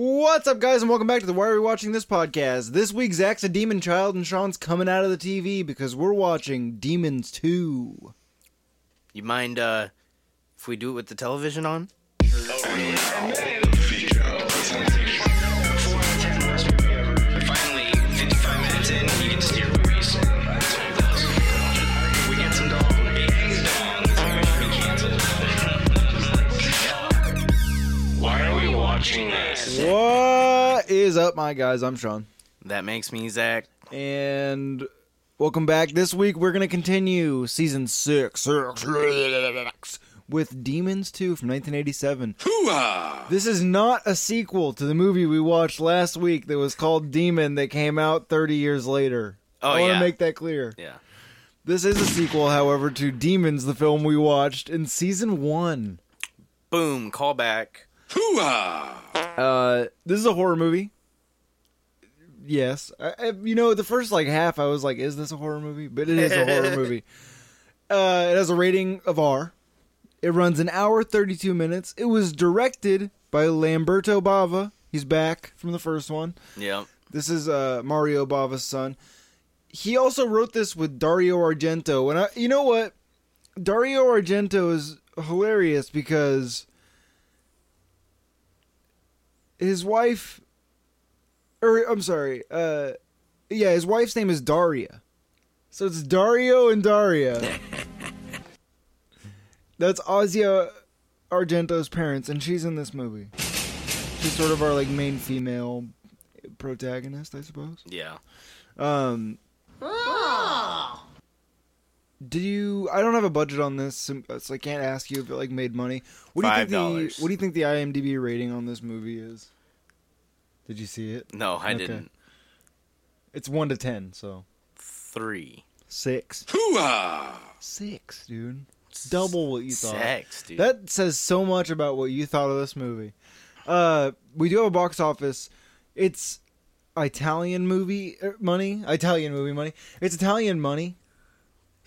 What's up, guys, and welcome back to the Why Are We Watching This podcast. This week, Zach's a demon child, and Sean's coming out of the TV because we're watching Demons 2. You mind uh if we do it with the television on? What is up, my guys? I'm Sean. That makes me Zach. And welcome back. This week, we're going to continue season 6 with Demons 2 from 1987. This is not a sequel to the movie we watched last week that was called Demon that came out 30 years later. Oh, I want to yeah. make that clear. Yeah. This is a sequel, however, to Demons, the film we watched in season one. Boom, call back. Uh, this is a horror movie. Yes, I, I- you know the first like half, I was like, "Is this a horror movie?" But it is a horror movie. Uh, it has a rating of R. It runs an hour thirty-two minutes. It was directed by Lamberto Bava. He's back from the first one. Yep. This is uh, Mario Bava's son. He also wrote this with Dario Argento, and I, you know what? Dario Argento is hilarious because his wife, or I'm sorry, uh, yeah, his wife's name is Daria, so it's Dario and Daria. That's Asia Argento's parents, and she's in this movie. She's sort of our like main female protagonist, I suppose. Yeah. Um. Did you? I don't have a budget on this, so so I can't ask you if it like made money. What do you think $5. the What do you think the IMDb rating on this movie is? Did you see it? No, I Okay. didn't. It's one to ten, so Three. six. Six, dude. Double what you thought. Sex, dude. That says so much about what you thought of this movie. Uh, we do have a box office. It's Italian movie er, money. Italian movie money. It's Italian money.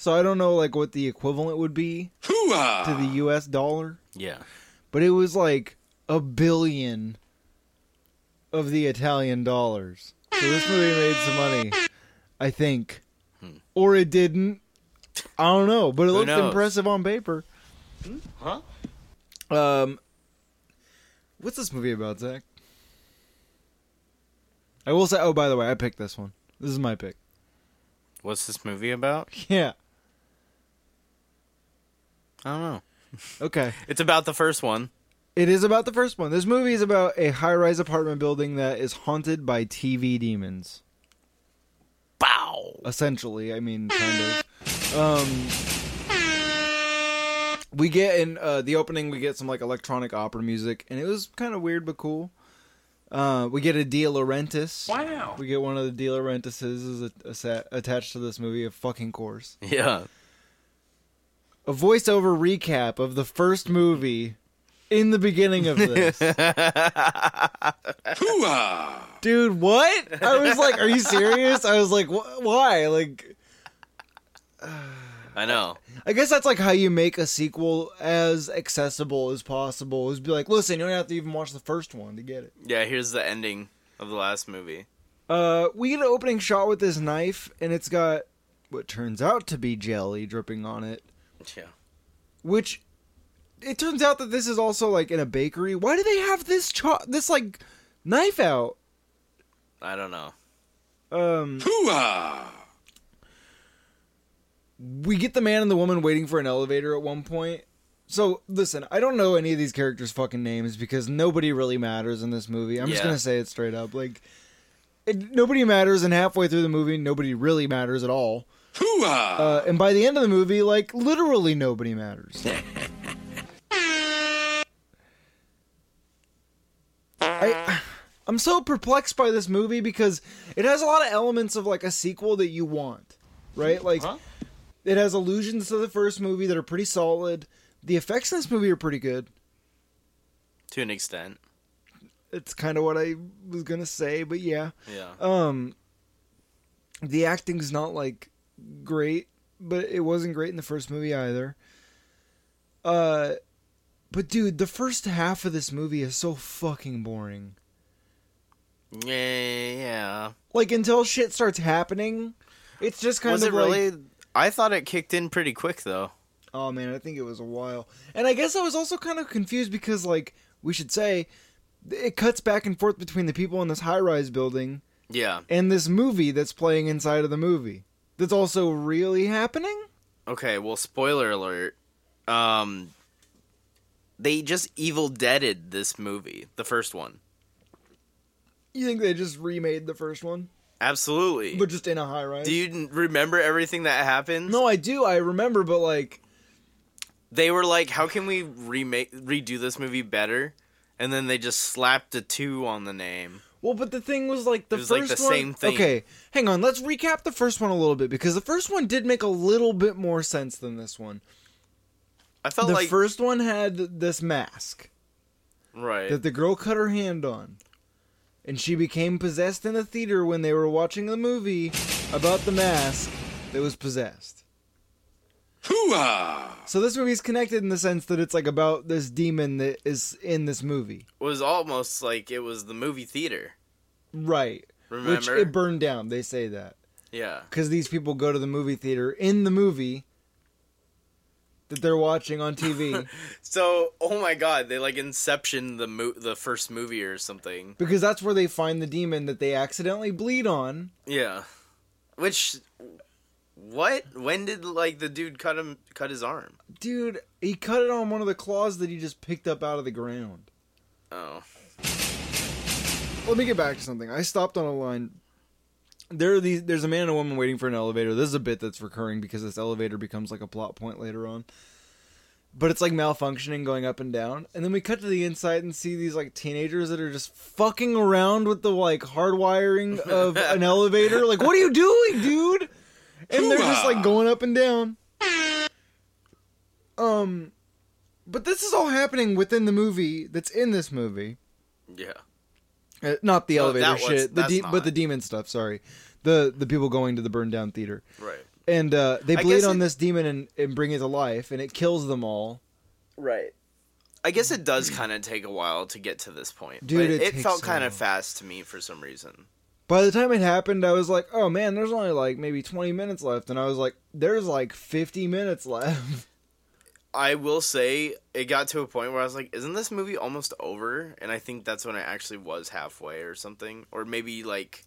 So I don't know like what the equivalent would be to the U.S. dollar, yeah. but it was like a billion of the Italian dollars. So this movie made some money, I think, or it didn't. I don't know, but it Who looked knows? impressive on paper. Huh? Um, what's this movie about, Zach? I will say. Oh, by the way, I picked this one. This is my pick. What's this movie about? Yeah. I don't know. Okay. It's about the first one. It is about the first one. This movie is about a high-rise apartment building that is haunted by TV demons. Bow. Essentially, I mean, kind of. Um, we get in uh, the opening. We get some like electronic opera music, and it was kind of weird but cool. Uh, we get a De Laurentiis. Wow. We get one of the De Laurentiises is a, a set, attached to this movie, of fucking course. Yeah. A voiceover recap of the first movie in the beginning of this. Dude, what? I was like, are you serious? I was like, wh- why? Like, I know. I guess that's like how you make a sequel as accessible as possible. Is be like, listen, you don't have to even watch the first one to get it. Yeah, here's the ending of the last movie. Uh, we get an opening shot with this knife, and it's got what turns out to be jelly dripping on it. Yeah. Which it turns out that this is also like in a bakery. Why do they have this cho- this like knife out? I don't know. Um, we get the man and the woman waiting for an elevator at one point. So listen, I don't know any of these characters' fucking names because nobody really matters in this movie. I'm just gonna say it straight up. Like, it, nobody matters, and halfway through the movie, nobody really matters at all. Uh, and by the end of the movie, like literally nobody matters. I I'm so perplexed by this movie because it has a lot of elements of like a sequel that you want, right? Like Huh? it has allusions to the first movie that are pretty solid. The effects in this movie are pretty good. To an extent. It's kind of what I was gonna say, but yeah. Yeah. Um, the acting's not like great, but it wasn't great in the first movie either. Uh, but dude, the first half of this movie is so fucking boring. Yeah, yeah. Like until shit starts happening, it's just kind Was of it like, really? I thought it kicked in pretty quick though. Oh man, I think it was a while. And I guess I was also kind of confused because like we should say it cuts back and forth between the people in this high-rise building Yeah. and this movie that's playing inside of the movie. That's also really happening? Okay. Well, spoiler alert. Um, they just Evil Deaded this movie, the first one. You think they just remade the first one Absolutely. but just in a high-rise? Do you remember everything that happened? No, I do. I remember, but like They were like, "How can we remake redo this movie better?" And then they just slapped a two on the name. Well, but the thing was like the was, first like, the one. same thing. Okay, hang on. Let's recap the first one a little bit because the first one did make a little bit more sense than this one. I felt the like first one had this mask right. that the girl cut her hand on, and she became possessed in the theater when they were watching the movie about the mask that was possessed. Hoo-ah! So this movie's connected in the sense that it's like about this demon that is in this movie, It was almost like it was the movie theater. right? Remember? Which it burned down. They say that. yeah. because these people go to the movie theater in the movie that they're watching on TV So, oh my god, they like Inception the mo- the first movie or something. because that's where they find the demon that they accidentally bleed on. Yeah. Which what? When did like the dude cut him cut his arm? Dude, he cut it on one of the claws that he just picked up out of the ground. Oh. Let me get back to something. I stopped on a line. There are these. There's a man and a woman waiting for an elevator. This is a bit that's recurring because this elevator becomes like a plot point later on. But it's like malfunctioning, going up and down, and then we cut to the inside and see these like teenagers that are just fucking around with the like hardwiring of an elevator. Like, what are you doing, dude? And they're just like going up and down. Um, but this is all happening within the movie that's in this movie. Yeah. Uh, not the elevator that was- shit, the that's de- not. but the demon stuff. Sorry, the the people going to the burned down theater, Right. and uh, they I bleed guess on it- this demon and, and bring it to life, and it kills them all. Right. I guess it does kind of take a while to get to this point. Dude, but it it, takes felt so kind long. of fast to me for some reason. By the time it happened, I was like, "Oh man, there's only like maybe 20 minutes left," and I was like, "There's like 50 minutes left." I will say it got to a point where I was like, "Isn't this movie almost over?" And I think that's when it actually was halfway or something, or maybe like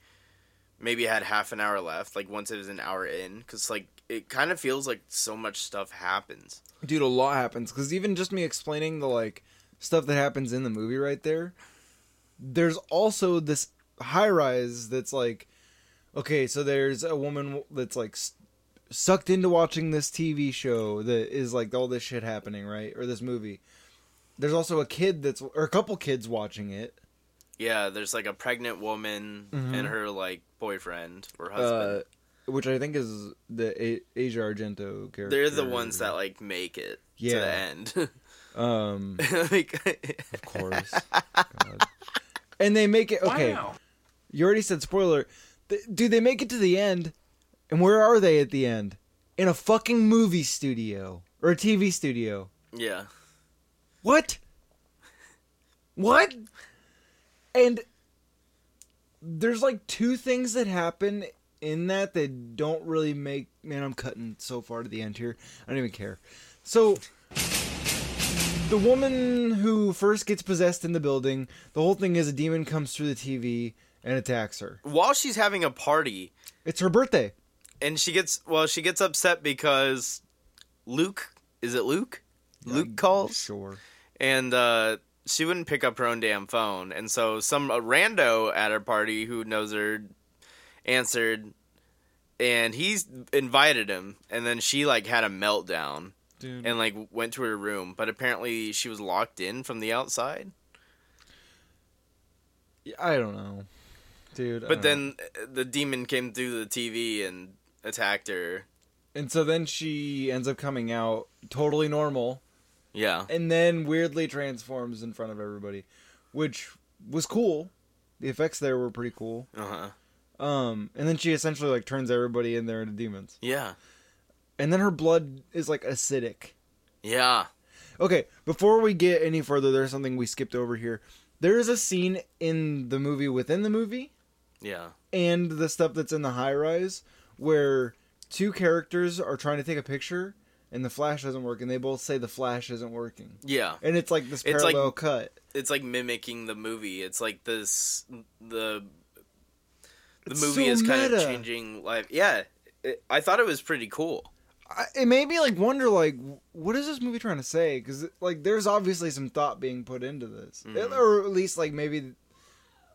maybe it had half an hour left. Like once it was an hour in, because like it kind of feels like so much stuff happens. Dude, a lot happens because even just me explaining the like stuff that happens in the movie right there, there's also this high rise that's like, okay, so there's a woman that's like sucked into watching this TV show that is like all this shit happening, right? Or this movie. There's also a kid that's or a couple kids watching it. Yeah, there's like a pregnant woman Mhm. and her like boyfriend or Uh, husband. which I think is the a- Asia Argento character. They're the ones that like make it to Yeah. the end. um Like- Of course. God. And they make it okay. You already said spoiler. Th- Dude, they make it to the end, and where are they at the end? In a fucking movie studio or a TV studio. yeah. What? What? And there's like two things that happen in that that don't really make. Man, I'm cutting so far to the end here. I don't even care. So, the woman who first gets possessed in the building, the whole thing is a demon comes through the TV and attacks her. While she's having a party, It's her birthday. and she gets well, she gets upset because Luke is it Luke? Luke calls Sure. and uh, she wouldn't pick up her own damn phone, and so some a rando at her party who knows her answered, and he's invited him, and then she like had a meltdown Dude. and like went to her room, but apparently she was locked in from the outside. I don't know. Dude. But know. then uh, the demon came through the TV and attacked her. And so then she ends up coming out totally normal Yeah. and then weirdly transforms in front of everybody, which was cool. The effects there were pretty cool. Uh huh. Um, and then she essentially like turns everybody in there into demons. Yeah. And then her blood is like acidic. Yeah. Okay, before we get any further, there's something we skipped over here. there is a scene in the movie within the movie Yeah. and the stuff that's in the high rise where two characters are trying to take a picture and the flash doesn't work and they both say the flash isn't working. Yeah. And it's like this It's like- parallel cut. It's like mimicking the movie. It's like this the the It's movie so is kind of changing life. Yeah. It, I thought it was pretty cool. I, it made me like wonder like what is this movie trying to say because like there's obviously some thought being put into this Mhm. or at least like maybe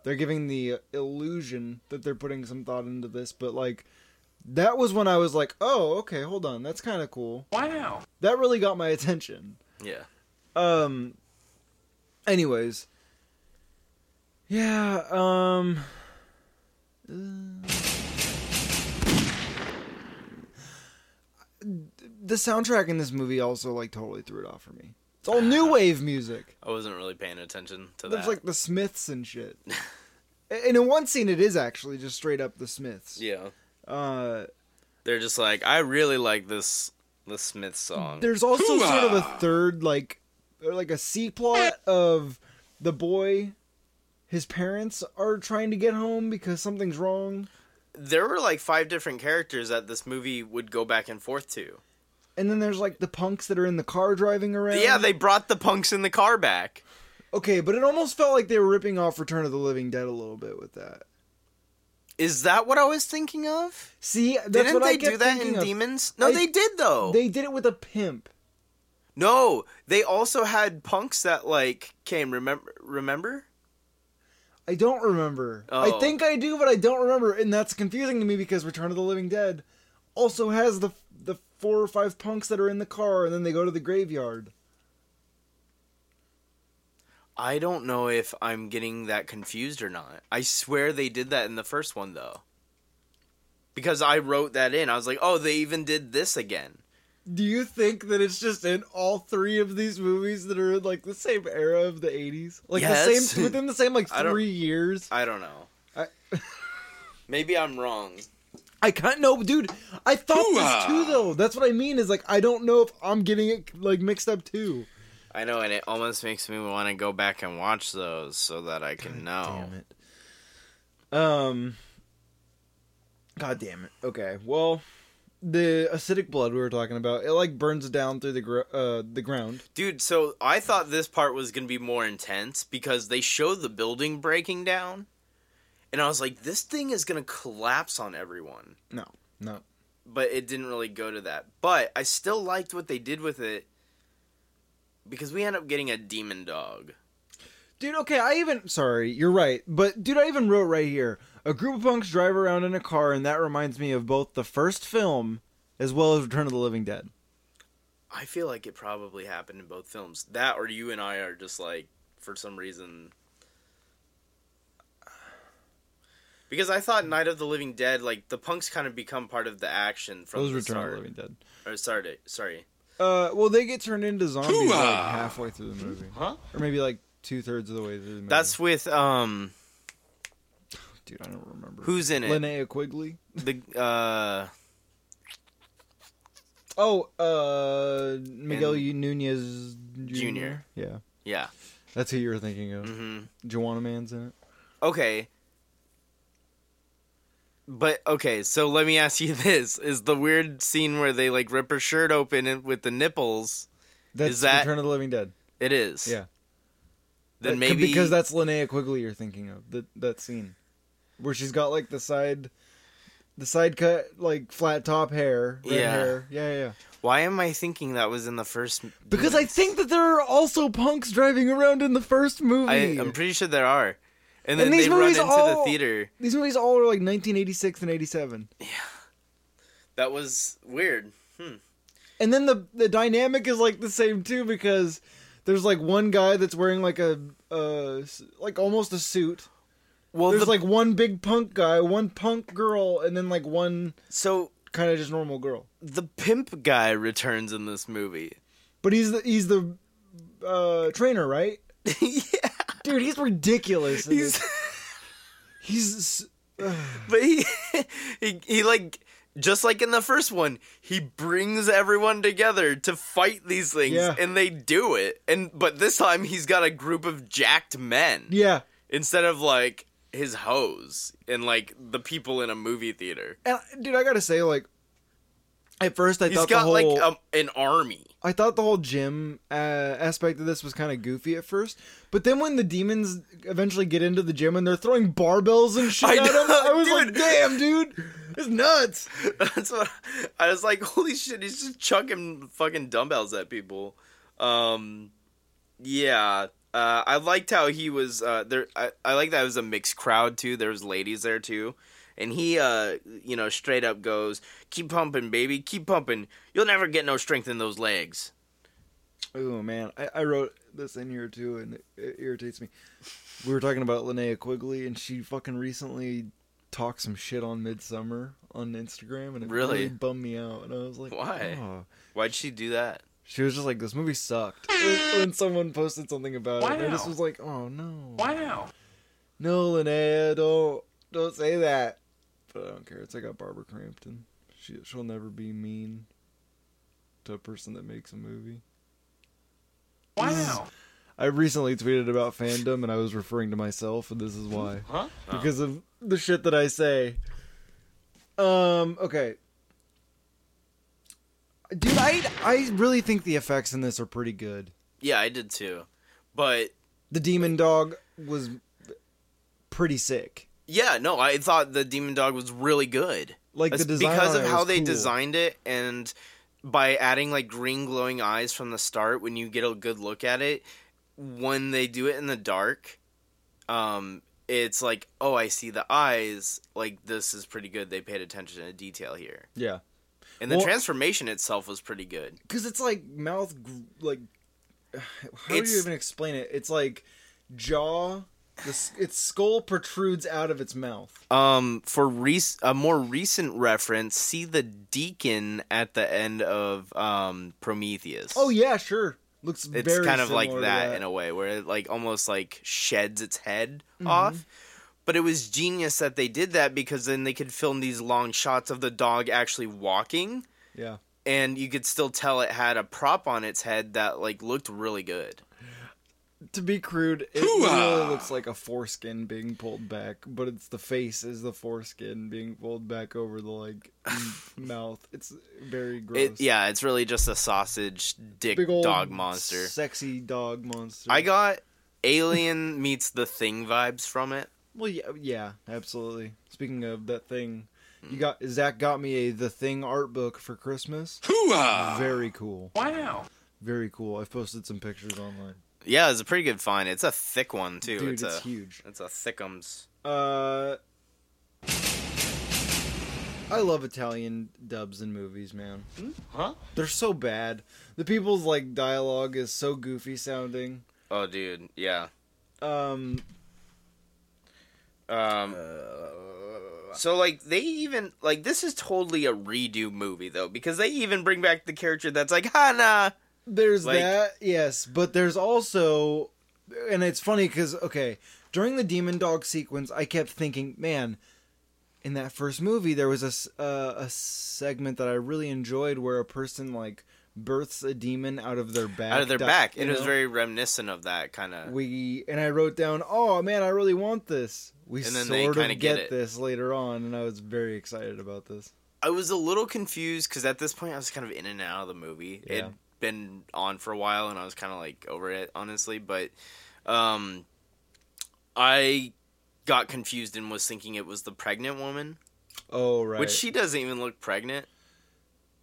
they're giving the illusion that they're putting some thought into this but like that was when i was like oh okay hold on that's kind of cool. Wow. that really got my attention. Yeah. um anyways. Yeah um uh, the soundtrack in this movie also like totally threw it off for me. It's all new wave music. I wasn't really paying attention to there's that. It's like the smiths and shit and in one scene it is actually just straight up the smiths yeah. uh They're just like, I really like this the Smith song. There's also sort of a third, like, or like a C plot of the boy. His parents are trying to get home because something's wrong, there were like five different characters that this movie would go back and forth to. and then there's like the punks that are in the car driving around. Yeah, they brought the punks in the car back. Okay, but it almost felt like they were ripping off Return of the Living Dead a little bit with that. Is that what I was thinking of? See, that's Didn't what they I do that in of. Demons? No, I- they did though. They did it with a pimp. No, they also had punks that like came. Remember? Remember? I don't remember. I Oh. think I do, but I don't remember, and that's confusing to me because Return of the Living Dead also has the the four or five punks that are in the car, and then they go to the graveyard. I don't know if I'm getting that confused or not. I swear they did that in the first one though. Because I wrote that in. I was like, "Oh, they even did this again." Do you think that it's just in all three of these movies that are in like the same era of the eighties, like the same within the same like I three years? I don't know. I- Maybe I'm wrong. I can't know, dude. I thought this too, though. That's what I mean. Is like I don't know if I'm getting it like mixed up too. I know, and it almost makes me want to go back and watch those so that I can know. God damn it. Um. God damn it. Okay. Well, the acidic blood we were talking about, it like burns down through the gr- uh the ground. Dude, so I thought this part was going to be more intense because they show the building breaking down. And I was like, this thing is going to collapse on everyone. No. No. But it didn't really go to that. But I still liked what they did with it because we end up getting a demon dog. Dude, okay, I even sorry, you're right. But dude, I even wrote right here. A group of punks drive around in a car and that reminds me of both the first film as well as Return of the Living Dead. I feel like it probably happened in both films. That or you and I are just like, for some reason. Because I thought Night of the Living Dead, like the punks kind of become part of the action from Those the Return start. of the Living Dead. Or sorry, sorry. Uh well they get turned into zombies like Hoo-ah! halfway through the movie. Huh? Or maybe like two thirds of the way through the movie. That's with um, dude, I don't remember. who's in it? Linnea Quigley? The uh, Oh, uh, Miguel And- Nunez Jr. Jr.. Yeah, yeah. that's who you were thinking of. hmm Joanna Man's in it. Okay. But okay, so let me ask you this: Is the weird scene where they like rip her shirt open with the nipples? That's Is that- Return of the Living Dead. It is. Yeah. Then That- maybe because that's Linnea Quigley you're thinking of that that scene where she's got like the side, the side cut like flat top hair, red Yeah. hair. Yeah, yeah. yeah. Why am I thinking that was in the first? Because I think that there are also punks driving around in the first movie. I, I'm pretty sure there are, and then And these they run movies into all- the theater. These movies all are like 1986 and 87. Yeah. That was weird. And then the the dynamic is like the same too because there's like one guy that's wearing like a uh like almost a suit. Well, There's the, like one big punk guy, one punk girl, and then like one so kind of just normal girl. the pimp guy returns in this movie. But he's the he's the uh trainer, right? yeah, Dude, he's ridiculous. he's he's ugh. but he he he like just like in the first one, he brings everyone together to fight these things, Yeah. and they do it. And but this time he's got a group of jacked men Yeah, instead of like his hoes and like the people in a movie theater. and dude, I gotta say, like, at first I He's thought got the like whole um, an army. I thought the whole gym uh, aspect of this was kind of goofy at first, but then when the demons eventually get into the gym and they're throwing barbells and shit I at know, him, I was like, "Damn, dude, it's nuts!" That's what I was like. Holy shit! He's just chucking fucking dumbbells at people. Um, yeah. Uh, I liked how he was uh, there. I, I like that it was a mixed crowd too. There was ladies there too, and he, uh, you know, straight up goes, "Keep pumping, baby, keep pumping. You'll never get no strength in those legs." Oh man, I, I wrote this in here too, and it, it irritates me. We were talking about Linnea Quigley, and she fucking recently talked some shit on Midsommar on Instagram, and it Really? really, bummed me out. And I was like, Why? "Oh." Why'd she do that? She was just like, "This movie sucked." when, when someone posted something about it, and I just was like, "Oh no, Why Wow. no, Linnea, don't don't say that." But I don't care. It's like a Barbara Crampton. She she'll never be mean to a person that makes a movie. Wow. I recently tweeted about fandom, and I was referring to myself, and this is why. Huh? Because of the shit that I say. Um. Okay. Dude, I I really think the effects in this are pretty good. Yeah, I did too. But The demon dog was pretty sick. Yeah, no, I thought the demon dog was really good. Like the design because of how they cool. designed it and by adding like green glowing eyes from the start when you get a good look at it when they do it in the dark um it's like oh i see the eyes like this is pretty good they paid attention to detail here Yeah, and the Well- transformation itself was pretty good because it's like mouth, gr- like how do you even explain it? It's like jaw. The, its skull protrudes out of its mouth. um for rec- a more recent reference see the deacon at the end of um prometheus Oh yeah, sure. Looks it's kind of like to that, in a way where it like almost like sheds its head Mm-hmm. off but it was genius that they did that because then they could film these long shots of the dog actually walking Yeah. and you could still tell it had a prop on its head that like looked really good To be crude, it really looks like a foreskin being pulled back, but it's the face is the foreskin being pulled back over the like mouth. It's very gross. it yeah it's really just a sausage dick Big old dog monster sexy dog monster. i got alien meets the thing vibes from it well, yeah, yeah, absolutely. Speaking of that thing, you Hmm. got Zach got me a the thing art book for Christmas. Very cool, Wow. very cool. I've posted some pictures online. Yeah it's a pretty good find it's a thick one too Dude, it's, it's, a huge. it's a thickums Uh, I love Italian dubs in movies, man. Huh? They're so bad. The people's like dialogue is so goofy sounding. oh dude yeah Um, Um, so like they even like this is totally a redo movie though because they even bring back the character that's like Hana. There's Like- that, yes, but there's also, and it's funny because okay, during the demon dog sequence, I kept thinking, man, in that first movie, there was a uh, a segment that I really enjoyed where a person like births a demon out of their back, out of their di- back. It was very reminiscent of that kind of. we and I wrote down, "Oh man, I really want this." We And then they sort of get get, this later on, and I was very excited about this. I was a little confused because at this point I was kind of in and out of the movie. Yeah. It'd been on for a while, and I was kind of like over it, honestly. But um, I got confused and was thinking it was the pregnant woman, Oh right, which she doesn't even look pregnant.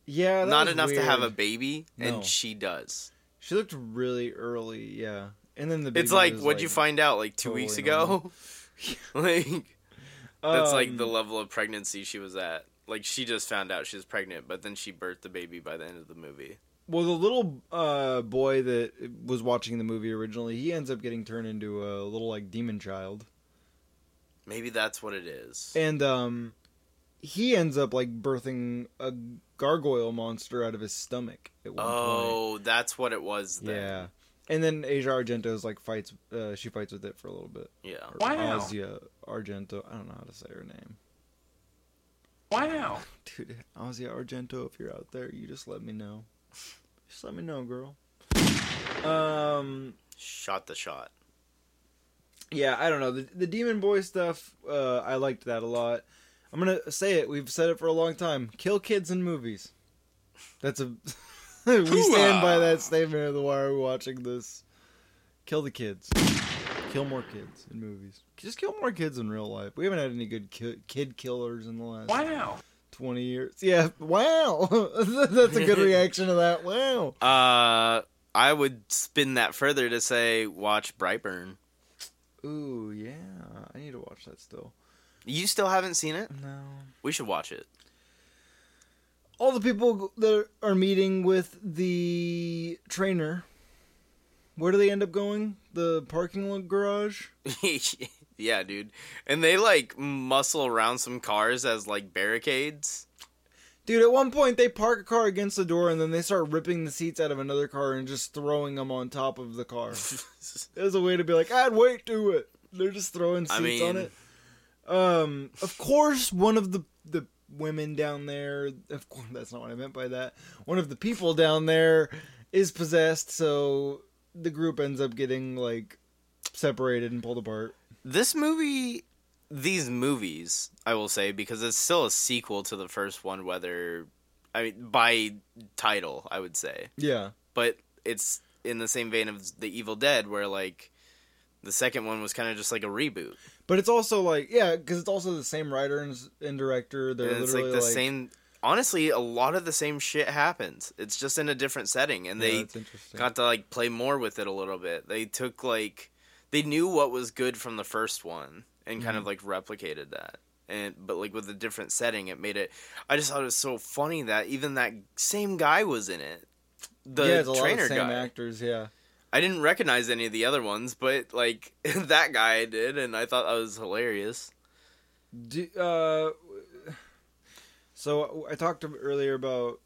yeah, Not enough to have a baby, No. and she does. She looked really early, yeah, and then the baby It's like, what'd you find out like two totally weeks ago? like that's like um, the level of pregnancy she was at. Like she just found out she was pregnant, but then she birthed the baby by the end of the movie. Well, the little uh, boy that was watching the movie originally, he ends up getting turned into a little like demon child, Maybe that's what it is. and um, he ends up like birthing a gargoyle monster out of his stomach at one point. Oh, that's what it was then. Yeah. And then Asia Argento's like fights. Uh, she fights with it for a little bit. Yeah. Or Wow. Asia Argento. I don't know how to say her name. Wow. Dude, Asia Argento, if you're out there, you just let me know. Just let me know, girl. Um, Shot the shot. yeah, I don't know the the Demon Boy stuff. Uh, I liked that a lot. I'm gonna say it. We've said it for a long time. Kill kids in movies. That's a. we stand by that statement of the why are we watching this? Kill the kids. Kill more kids in movies. Just kill more kids in real life. We haven't had any good ki- kid killers in the last Wow. 20 years. Yeah, wow. That's a good reaction to that. Wow. Uh, I would spin that further to say watch Brightburn. Ooh, yeah. I need to watch that still. You still haven't seen it? No. We should watch it. All the people that are meeting with the trainer, where do they end up going? The parking lot garage? yeah, dude. And they like muscle around some cars as like barricades. Dude, at one point they park a car against the door and then they start ripping the seats out of another car and just throwing them on top of the car. There's a way to be like, I'd wait to it. They're just throwing seats I on it. Um, of course, one of the the women down there. Of course, that's not what I meant by that. One of the people down there is possessed, so the group ends up getting like separated and pulled apart. This movie, these movies, I will say, because it's still a sequel to the first one, whether, I mean, by title, I would say. Yeah, But it's in the same vein of The Evil Dead, where like the second one was kind of just like a reboot. but it's also like yeah, because it's also the same writer and, and director. They're and it's like literally the same. Honestly, a lot of the same shit happens. It's just in a different setting, and Yeah, they got to like play more with it a little bit. They took like they knew what was good from the first one and kind of Mm-hmm. like replicated that. And but like with a different setting, it made it. I just thought it was so funny that even that same guy was in it. The yeah, it's a lot trainer of the same guy. actors. Yeah. I didn't recognize any of the other ones, but like that guy I did, and I thought that was hilarious. Do, uh, so I talked earlier about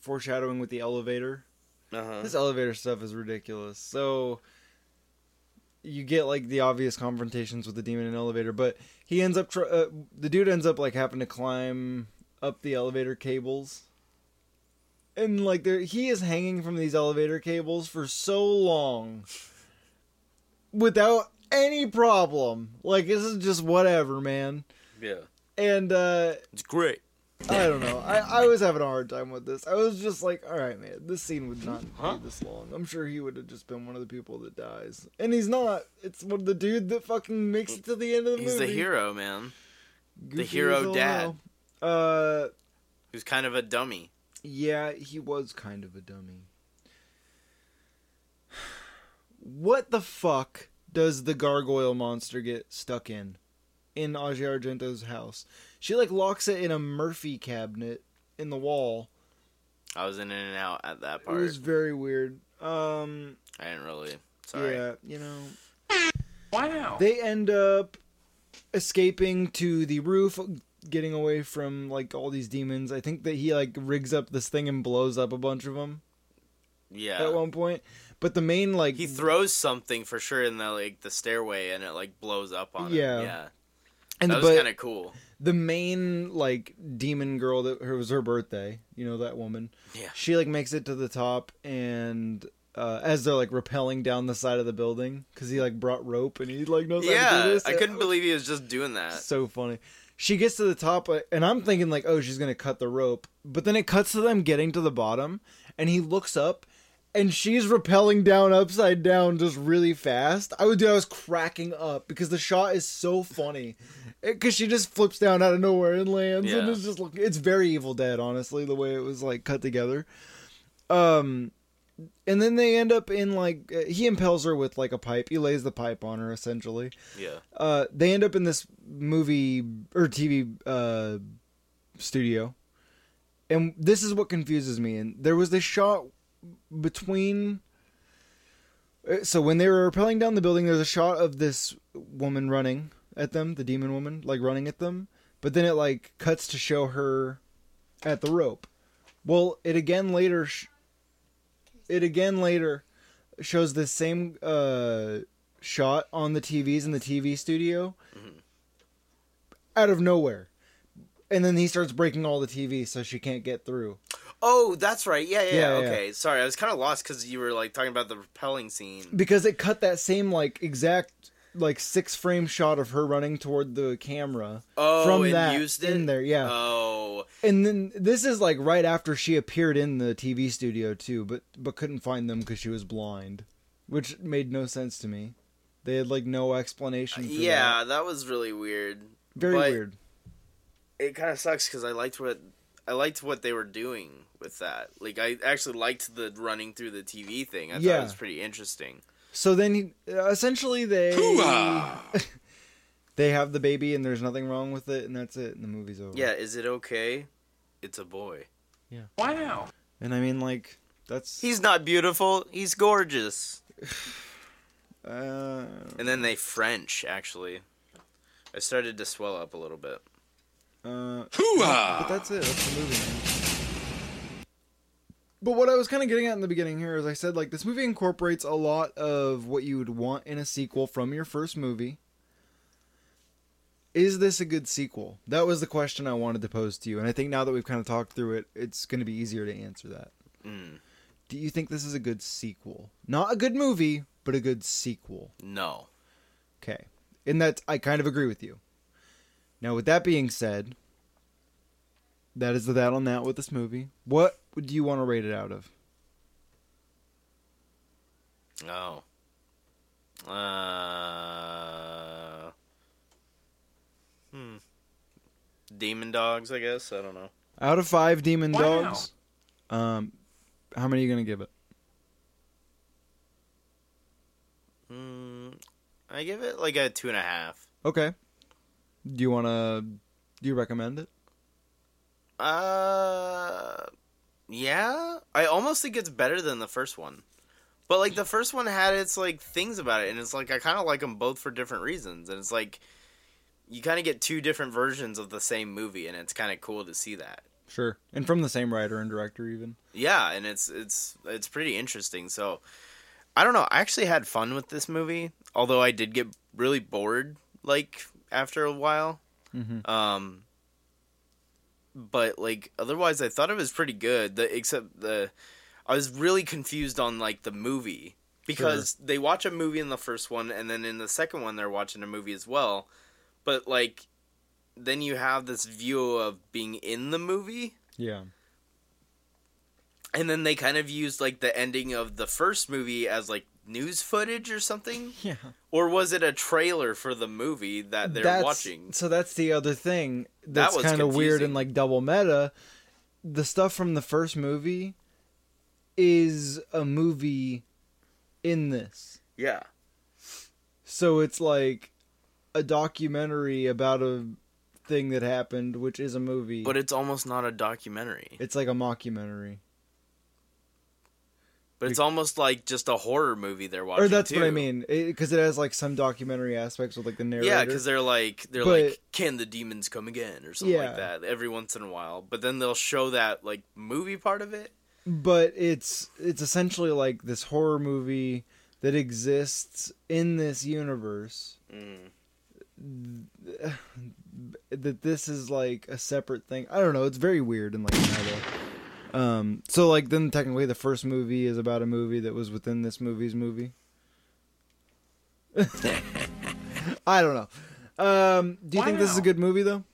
foreshadowing with the elevator. Uh-huh. This elevator stuff is ridiculous. So you get like the obvious confrontations with the demon in elevator, but he ends up tr- uh, the dude ends up like having to climb up the elevator cables. And like there he is hanging from these elevator cables for so long without any problem. Like this is just whatever, man. Yeah, And uh it's great. I don't know. I, I was having a hard time with this. I was just like, all right, man, this scene would not Huh? be this long. I'm sure he would have just been one of the people that dies, and he's not. It's one of the dude that fucking makes it to the end of the He's movie. He's the hero, man. Goofy hero dad. Uh, Who's kind of a dummy. yeah, he was kind of a dummy. What the fuck does the gargoyle monster get stuck in? In Asia Argento's house. She like locks it in a Murphy cabinet in the wall. I was in and out at that part. It was very weird. Um I didn't really. Sorry. yeah, you know. Wow. They end up escaping to the roof, getting away from like all these demons. I think that he like rigs up this thing and blows up a bunch of them Yeah. at one point. But the main like he throws something for sure in the like the stairway, and it like blows up on Yeah. him. Yeah. And That the, was kind of cool. the main like demon girl that her was her birthday. You know that woman. Yeah. She like makes it to the top and. Uh, as they're like rappelling down the side of the building because he like brought rope and he like knows how to do Yeah. I couldn't believe he was just doing that. so funny. She gets to the top, uh, and I'm thinking like, oh, she's gonna cut the rope. But then it cuts to them getting to the bottom, and he looks up, and she's rappelling down upside down just really fast. I would do. I was cracking up because the shot is so funny, because she just flips down out of nowhere and lands, and it's just look. It's very Evil Dead, honestly, the way it was like cut together. Um. And then they end up in like uh, he impels her with like a pipe. He lays the pipe on her essentially Yeah. uh, they end up in this movie or TV uh, studio, and this is what confuses me. And there was this shot between. uh, So when they were rappelling down the building, there's a shot of this woman running at them, the demon woman, like running at them. But then it like cuts to show her at the rope. Well, it again later. Sh- it again later shows the same uh, shot on the TVs in the TV studio out of nowhere. and then he starts breaking all the TV so she can't get through. Oh, that's right. Yeah, yeah. Yeah, yeah, yeah. okay, sorry, I was kind of lost because you were like talking about the repelling scene. because it cut that same like exact like six frame shot of her running toward the camera Oh, from that used it in there yeah Oh, and then this is like right after she appeared in the tv studio too but but couldn't find them because she was blind which made no sense to me they had like no explanation for yeah, that. that was really weird. very but weird It kind of sucks because I liked what I liked what they were doing with that. Like I actually liked the running through the TV thing. I thought Yeah. it was pretty interesting. So then he, uh, essentially they they have the baby and there's nothing wrong with it and that's it and the movie's over Yeah, is it okay? It's a boy. Yeah. Wow. and i mean like that's He's not beautiful. He's gorgeous. uh And then they French actually. I started to swell up a little bit. uh Hoo-ah! But that's it. That's the movie. Man. But what I was kind of getting at in the beginning here is I said like this movie incorporates a lot of what you would want in a sequel from your first movie. Is this a good sequel? That was the question I wanted to pose to you, and I think now that we've kind of talked through it, it's going to be easier to answer that. Mm. Do you think this is a good sequel? Not a good movie, but a good sequel. No. Okay. And that I kind of agree with you. Now, with that being said, that is the that on that with this movie. What would you want to rate it out of? Oh. Uh. Hmm. Demon dogs, I guess. I don't know. Out of five demon Wow. dogs, um, how many are you gonna give it? Hmm. I give it like a two and a half. Okay. Do you want to? Do you recommend it? Uh. Yeah. I almost think it's better than the first one. But like the first one had its like things about it, and it's like I kind of like them both for different reasons, and it's like you kind of get two different versions of the same movie, and it's kind of cool to see that. Sure. And from the same writer and director, even. Yeah, and it's it's it's pretty interesting. So I don't know. I actually had fun with this movie, although I did get really bored like after a while. Mhm. Um but like otherwise I thought it was pretty good. The except the I was really confused on like the movie because they watch a movie in the first one and then in the second one they're watching a movie as well. But like then you have this view of being in the movie Yeah. and then they kind of used like the ending of the first movie as like news footage or something Yeah. or was it a trailer for the movie that they're That's- watching So that's the other thing that's was kind of weird and like double meta. The stuff from the first movie is a movie in this. yeah So it's like a documentary about a thing that happened, which is a movie. but it's almost not a documentary it's like a mockumentary. But it's almost like just a horror movie they're watching Or that's what I mean, because it, has like some documentary aspects with like the narrator. yeah because they're like they're But- like can the demons come again or something Yeah. like that every once in a while but then they'll show that like movie part of it but it's it's essentially like this horror movie that exists in this universe. mm. that this is like a separate thing. I don't know. It's very weird and like. Um. So like then technically the first movie is about a movie that was within this movie's movie. I don't know. Um. Do you think this is a good movie though?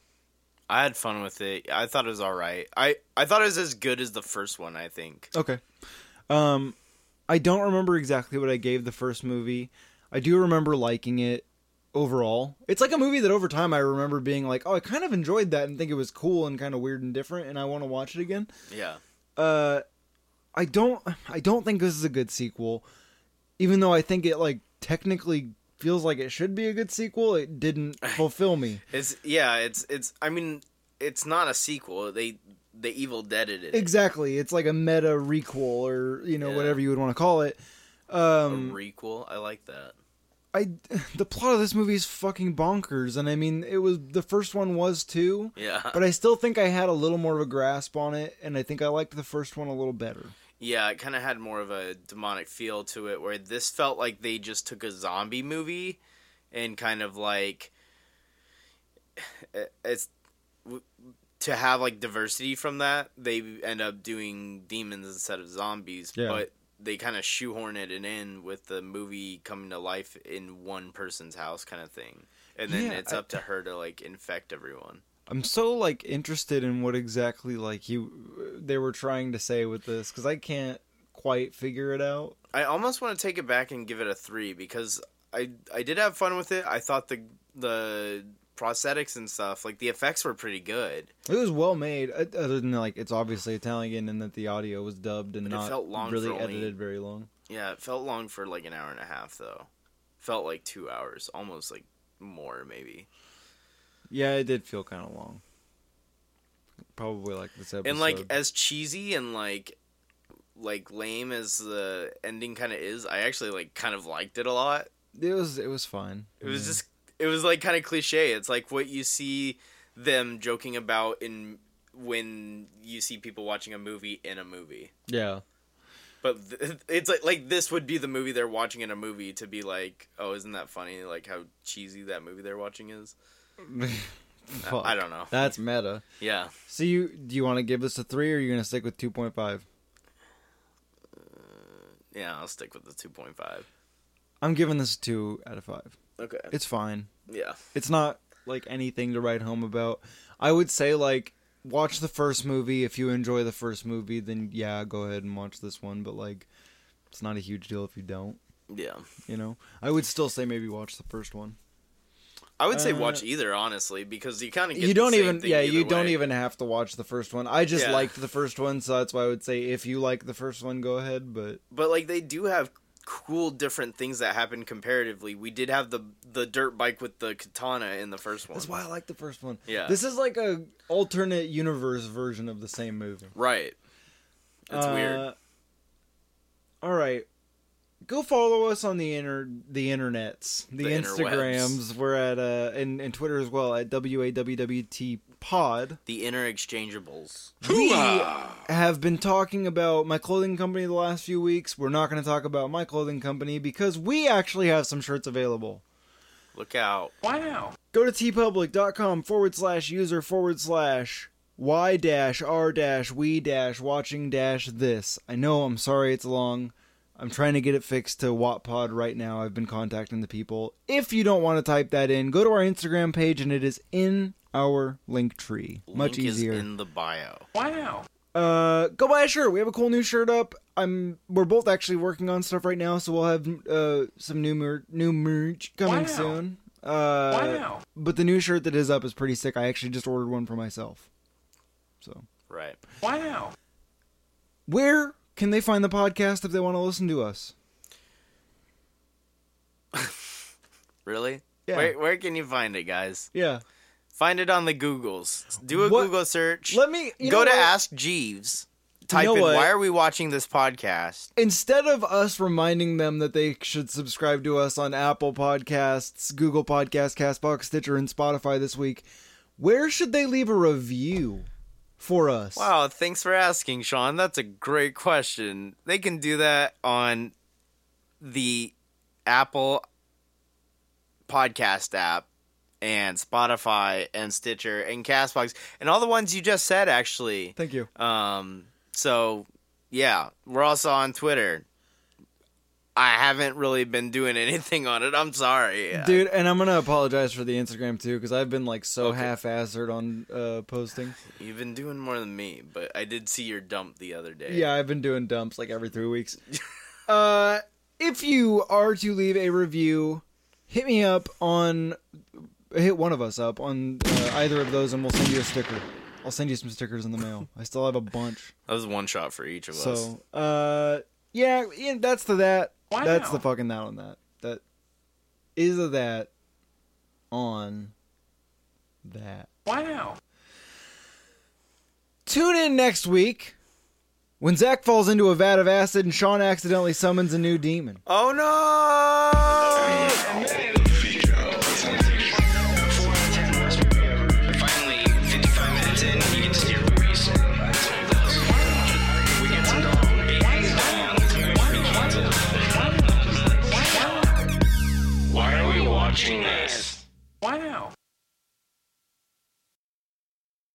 i had fun with it i thought it was all right i i thought it was as good as the first one i think Okay. Um, I don't remember exactly what I gave the first movie. I do remember liking it overall. It's like a movie that over time I remember being like, oh, I kind of enjoyed that and think it was cool and kind of weird and different, and I want to watch it again. yeah Uh, I don't. I don't think this is a good sequel, even though I think it like technically feels like it should be a good sequel. It didn't fulfill me. It's yeah, it's it's. I mean, it's not a sequel. They they Evil Dead it. Exactly. It's like a meta requel or you know Yeah. whatever you would want to call it. a Um, requel. I like that. I the plot of this movie is fucking bonkers, and I mean it was the first one was too, Yeah, but I still think I had a little more of a grasp on it, and I think I liked the first one a little better. yeah. It kind of had more of a demonic feel to it, where this felt like they just took a zombie movie and kind of like it's to have like diversity from that, they end up doing demons instead of zombies. Yeah. But they kind of shoehorn it in with the movie coming to life in one person's house, kind of thing. And then Yeah, it's I- up to her to like infect everyone. I'm so like interested in what exactly like you they were trying to say with this because I can't quite figure it out. I almost want to take it back and give it a three because I I did have fun with it. I thought the the prosthetics and stuff like the effects were pretty good. It was well made, other than like it's obviously Italian and that the audio was dubbed and But not felt long really for only- edited very long. Yeah, it felt long for like an hour and a half though. Felt like two hours, almost like more maybe. Yeah, it did feel kind of long. Probably like this episode. And like as cheesy and like like lame as the ending kind of is, I actually like kind of liked it a lot. it was it was fine. It was Yeah. just it was like kind of cliche. It's like what you see them joking about in when you see people watching a movie in a movie. yeah. But th- it's like like this would be the movie they're watching in a movie to be like, oh, isn't that funny? Like how cheesy that movie they're watching is. Fuck. I don't know. That's meta. Yeah, So you do you want to give this a three or are you gonna stick with two point five? Uh, yeah, I'll stick with the two point five. I'm giving this a two out of five. Okay. It's fine. Yeah. It's not like anything to write home about. I would say like watch the first movie if you enjoy the first movie, then yeah, go ahead and watch this one. But like, it's not a huge deal if you don't. Yeah. You know, I would still say maybe watch the first one. I would say Uh, watch either, honestly, because you kind of you don't even yeah you don't even have to watch the first one. I just Yeah. liked the first one, so that's why I would say if you like the first one, go ahead. But But like they do have cool different things that happen comparatively. We did have the the dirt bike with the katana in the first one. that's why I like the first one. Yeah. this is like a alternate universe version of the same movie. Right. It's Uh, weird. All right. Go follow us on the inter the internets, the, The Instagrams. We're at uh and, and Twitter as well at WAWWT pod. The inner exchangeables. We have been talking about my clothing company the last few weeks. We're not going to talk about my clothing company because we actually have some shirts available. Look out. Wow. Go to teepublic.com forward slash user forward slash y dash r dash we dash watching dash this. I know, I'm sorry it's long. I'm trying to get it fixed to Wattpod right now. I've been contacting the people. If you don't want to type that in, go to our Instagram page and it is in our link tree. Much Link easier. is in the bio. Wow. Uh, go buy a shirt. We have a cool new shirt up. I'm. We're both actually working on stuff right now, so we'll have uh some new mer- new merch coming Wow. soon. Uh, Wow. but the new shirt that is up is pretty sick. I actually just ordered one for myself. So, Right. Wow. where can they find the podcast if they want to listen to us? Really? Yeah. Where where can you find it, guys? Yeah. Find it on the Googles. Do a What- Google search. Let me you Go to what? Ask Jeeves. Type know in what? why are we watching this podcast? Instead of us reminding them that they should subscribe to us on Apple Podcasts, Google Podcasts, Castbox, Stitcher, and Spotify this week, where should they leave a review for us? Wow, thanks for asking, Sean. That's a great question. They can do that on the Apple podcast app and Spotify and Stitcher and Castbox and all the ones you just said actually. Thank you. Um so yeah, we're also on Twitter. I haven't really been doing anything on it. I'm sorry. dude and i'm gonna apologize for the instagram too because i've been like so Okay. half-assed on uh posting You've been doing more than me, but I did see your dump the other day. yeah i've been doing dumps like every three weeks uh if you are to leave a review hit me up on hit one of us up on uh, either of those and we'll send you a sticker i'll send you some stickers in the mail i still have a bunch That was one shot for each of us. so uh yeah, yeah that's the that Wow. that's the fucking that on that that is a that on that Wow. Tune in next week when Zach falls into a vat of acid and Sean accidentally summons a new demon. Oh no!